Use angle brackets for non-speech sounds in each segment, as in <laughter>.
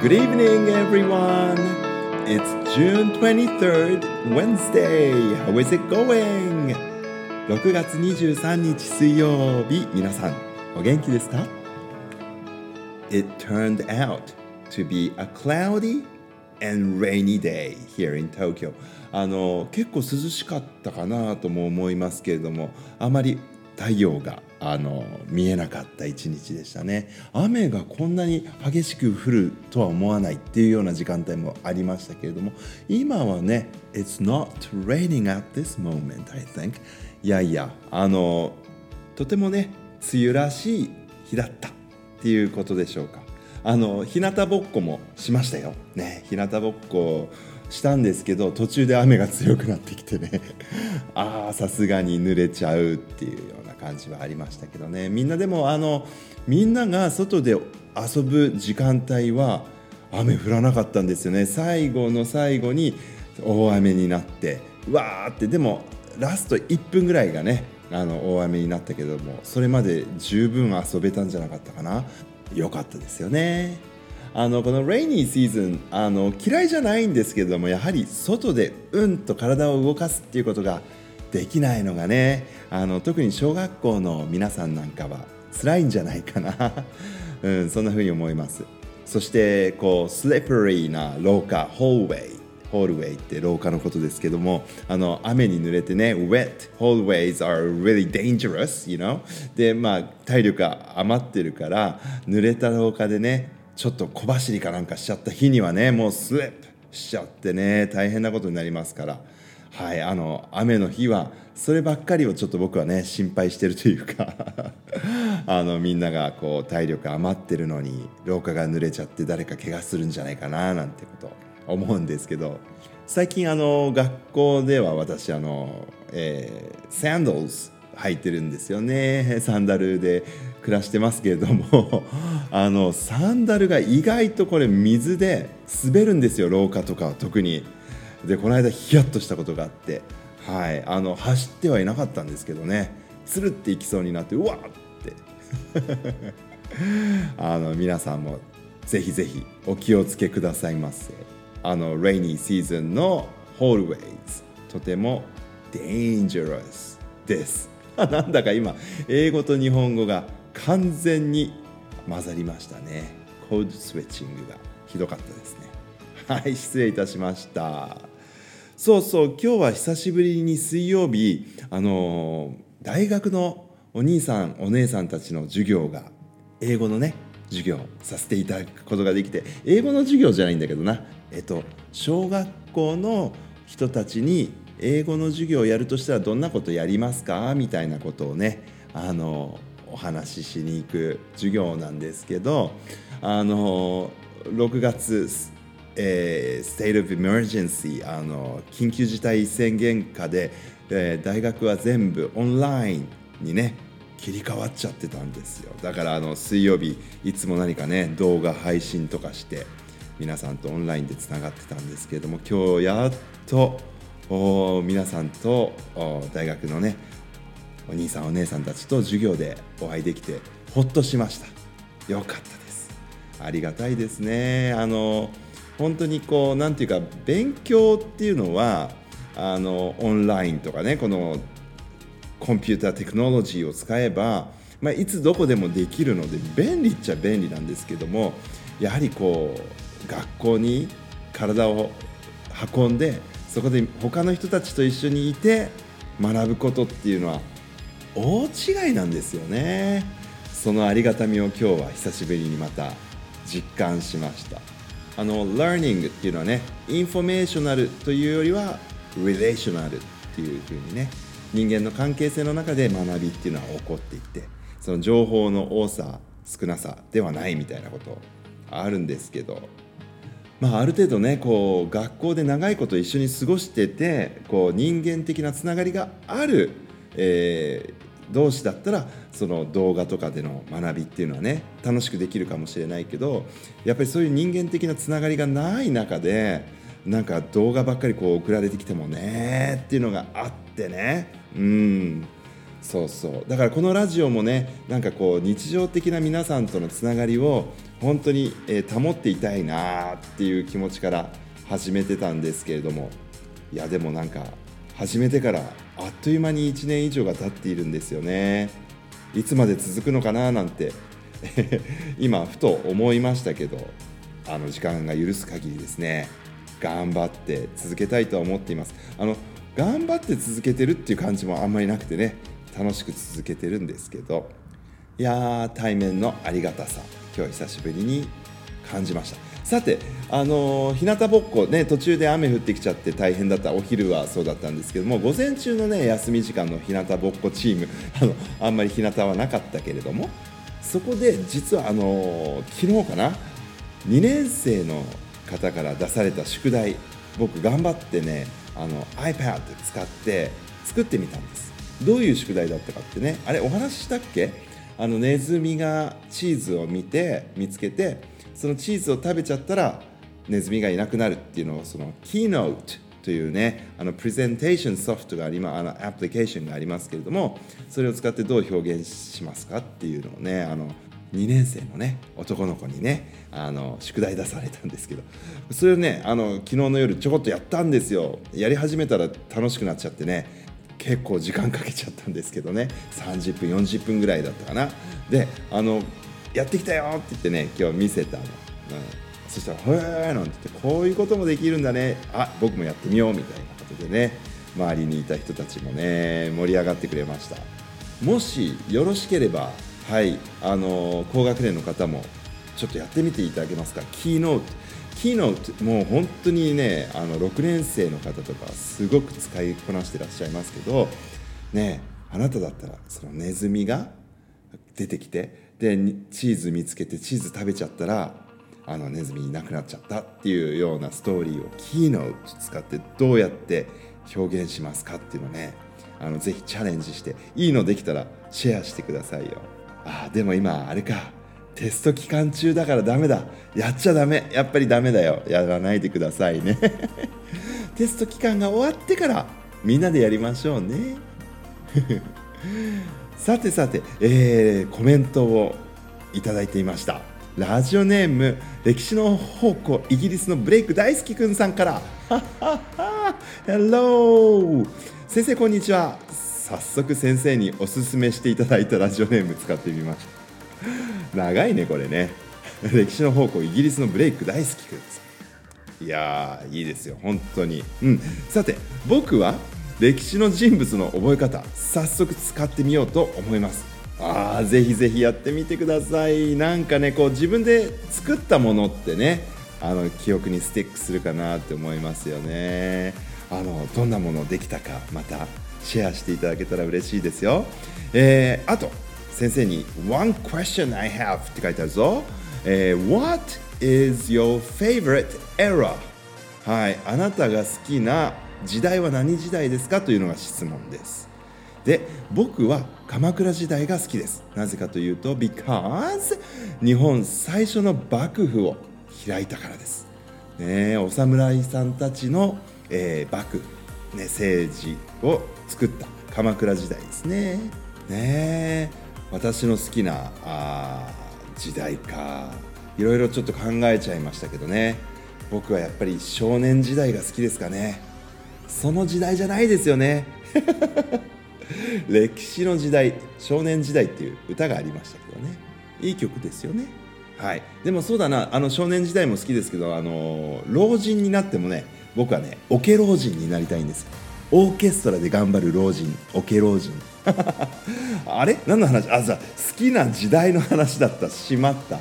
Good evening, everyone. It's June 23rd, Wednesday. How is it going? 6月23日水曜日、皆さん、お元気ですか It turned out to be a cloudy and rainy day here in Tokyo. あの結構涼しかったかなとも思いますけれども、あまり太陽があの見えなかった一日でしたね。雨がこんなに激しく降るとは思わないっていうような時間帯もありましたけれども今はね It's not raining at this moment I think. いやいやあのとてもね梅雨らしい日だったっていうことでしょうか。あの日向ぼっこもしましたよ。ね日向ぼっこしたんですけど途中で雨が強くなってきてね。<laughs> ああさすがに濡れちゃうっていうよ感じはありましたけどね。みんなでもあのみんなが外で遊ぶ時間帯は雨降らなかったんですよね。最後の最後に大雨になってわーってでもラスト1分ぐらいがねあの大雨になったけどもそれまで十分遊べたんじゃなかったかな。良かったですよね。あのこのレイニーシーズンあの嫌いじゃないんですけどもやはり外でうんと体を動かすっていうことができないのがねあの特に小学校の皆さんなんかは辛いんじゃないかな、<laughs> うん、そんな風に思います。そしてこうスレプリーな廊下ホールウェイホールウェイって廊下のことですけどもあの雨に濡れてね wet hallways are really dangerous you know? でまあ体力が余ってるから濡れた廊下でねちょっと小走りかなんかしちゃった日にはねもうスリップしちゃってね大変なことになりますから。はいあの雨の日はそればっかりをちょっと僕はね心配してるというか <laughs> あのみんながこう体力余ってるのに廊下が濡れちゃって誰か怪我するんじゃないかななんてこと思うんですけど最近あの学校では私あの、えー、サンドルズ履いてるんですよね。サンダルで暮らしてますけれども <laughs> あのサンダルが意外とこれ水で滑るんですよ廊下とかは特に。でこの間ヒヤッとしたことがあってはいあの走ってはいなかったんですけどねつるっていきそうになってうわって。<laughs> あの皆さんもぜひぜひお気をつけくださいませ。あのレイニーシーズンのホールウェイズとてもデンジャラスです。<laughs> なんだか今英語と日本語が完全に混ざりましたね。コードスウェッチングがひどかったですね。はい失礼いたしました。そうそう今日は久しぶりに水曜日あの大学のお兄さんお姉さんたちの授業が英語のね授業させていただくことができて英語の授業じゃないんだけどな。えっと小学校の人たちに英語の授業をやるとしたらどんなことやりますか？みたいなことをねあのお話ししに行く授業なんですけどあの6月えー、State of Emergency あの緊急事態宣言下で、えー、大学は全部オンラインにね切り替わっちゃってたんですよ。だからあの水曜日いつも何かね動画配信とかして皆さんとオンラインでつながってたんですけれども今日やっと皆さんと大学のねお兄さんお姉さんたちと授業でお会いできてほっとしました。よかったです。ありがたいですね。あの本当にこう何て言うか勉強っていうのはあのオンラインとかねこのコンピューターテクノロジーを使えば、まあ、いつどこでもできるので便利っちゃ便利なんですけどもやはりこう学校に体を運んでそこで他の人たちと一緒にいて学ぶことっていうのは大違いなんですよね。そのありがたみを今日は久しぶりにまた実感しました。あの learning っていうのはね informational というよりは relational っていうふうにね人間の関係性の中で学びっていうのは起こっていってその情報の多さ少なさではないみたいなことあるんですけどまあ、ある程度ねこう学校で長いこと一緒に過ごしててこう人間的なつながりがあるえー、同士だったらその動画とかでの学びっていうのはね楽しくできるかもしれないけどやっぱりそういう人間的なつながりがない中でなんか動画ばっかりこう送られてきてもねっていうのがあってね。うん。そうそう。だからこのラジオもねなんかこう日常的な皆さんとのつながりを本当に、え、保っていたいなっていう気持ちから始めてたんですけれども。いやでもなんか始めてからあっという間に1年以上が経っているんですよね。いつまで続くのかななんて <laughs> 今ふと思いましたけどあの時間が許す限りですね。頑張って続けたいとは思っています。あの頑張って続けてるっていう感じもあんまりなくてね楽しく続けてるんですけどいやー対面のありがたさ今日久しぶりに感じました。さて、あのー、日向ぼっこ、ね、途中で雨降ってきちゃって大変だった。お昼はそうだったんですけども午前中の、ね、休み時間の日向ぼっこチーム。<laughs> あのあんまり日向はなかったけれどもそこで実はあのー、昨日かな2年生の方から出された宿題僕頑張ってねあの iPad 使って作ってみたんです。どういう宿題だったかってねあれお話ししたっけ？あのネズミがチーズを見て見つけてそのチーズを食べちゃったらネズミがいなくなるっていうのをその Keynote というねあのプレゼンテーションソフトがありまあのアプリケーションがありますけれどもそれを使ってどう表現しますかっていうのをねあの2年生のね男の子にねあの宿題出されたんですけどそれをねあの昨日の夜ちょこっとやったんですよ。やり始めたら楽しくなっちゃってね結構時間かけちゃったんですけどね。30分40分ぐらいだったかな。であのやってきたよって言ってね今日見せたの、うん、そしたら「へえ」なんて言ってこういうこともできるんだね。あ僕もやってみようみたいなことでね周りにいた人たちもね盛り上がってくれました。もしよろしければはいあの高学年の方もちょっとやってみていただけますか？キーノート。キーノートもう本当にねあの6年生の方とかすごく使いこなしてらっしゃいますけどねあなただったらそのネズミが出てきてでチーズ見つけてチーズ食べちゃったらあのネズミいなくなっちゃったっていうようなストーリーをキーノー使ってどうやって表現しますかっていうのね。あのぜひチャレンジしていいのできたらシェアしてくださいよ。あでも今あれか。テスト期間中だからダメだ。やっちゃダメ。やっぱりダメだよ。やらないでくださいね。<laughs> テスト期間が終わってからみんなでやりましょうね。さてさて、えー、コメントをいただいていました。ラジオネーム歴史の宝庫イギリスのブレイク大好きくんさんから。ヘロー先生こんにちは。早速先生におすすめしていただいたラジオネーム使ってみました。長いねこれね。<laughs> 歴史の宝庫イギリスのブレイク大好きくですいやーいいですよ。本当に。うん。さて僕は歴史の人物の覚え方早速使ってみようと思いますあーぜひぜひやってみてくださいなんかねこう自分で作ったものってねあの記憶にスティックするかなって思いますよねあのどんなものできたかまたシェアしていただけたら嬉しいですよ。えー、あと、先生に One question I have って書いてあるぞ。えー、What is your favorite era? はい、あなたが好きな時代は何時代ですかというのが質問です。で、僕は鎌倉時代が好きです。なぜかというと、because 日本最初の幕府を開いたからです。ね、お侍さんたちの、えー、幕府、ね、政治を作った鎌倉時代ですね。ね私の好きなあ時代かいろいろちょっと考えちゃいましたけどね僕はやっぱり少年時代が好きですかねその時代じゃないですよね。<laughs> 歴史の時代少年時代っていう歌がありましたけどね。いい曲ですよね。はい。でもそうだなあの少年時代も好きですけどあの老人になってもね僕はねオケ老人になりたいんです。オーケストラで頑張る老人オケ老人。<laughs> あれ？何の話？あさ好きな時代の話だった。しまった。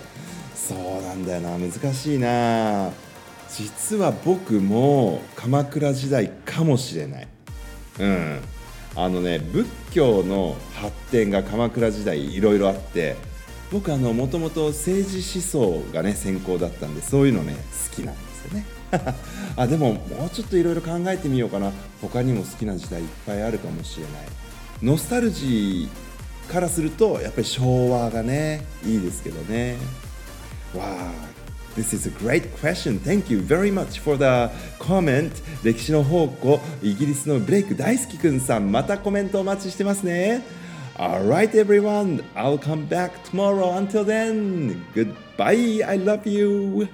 そうなんだよな。難しいな。実は僕も鎌倉時代かもしれない。うん。あのね仏教の発展が鎌倉時代いろいろあって僕あのもともと政治思想がね専攻だったんでそういうのね好きなんですよね。<laughs> あでももうちょっといろいろ考えてみようかな。他にも好きな時代いっぱいあるかもしれない。ノスタルジーからするとやっぱり昭和がねいいですけどね。わあ This is a great question. Thank you very much for the comment. 歴史の宝庫、イギリスのブレイク大好きくんさん、またコメントお待ちしてますね。 Alright, everyone. I'll come back tomorrow. Until then, goodbye. I love you.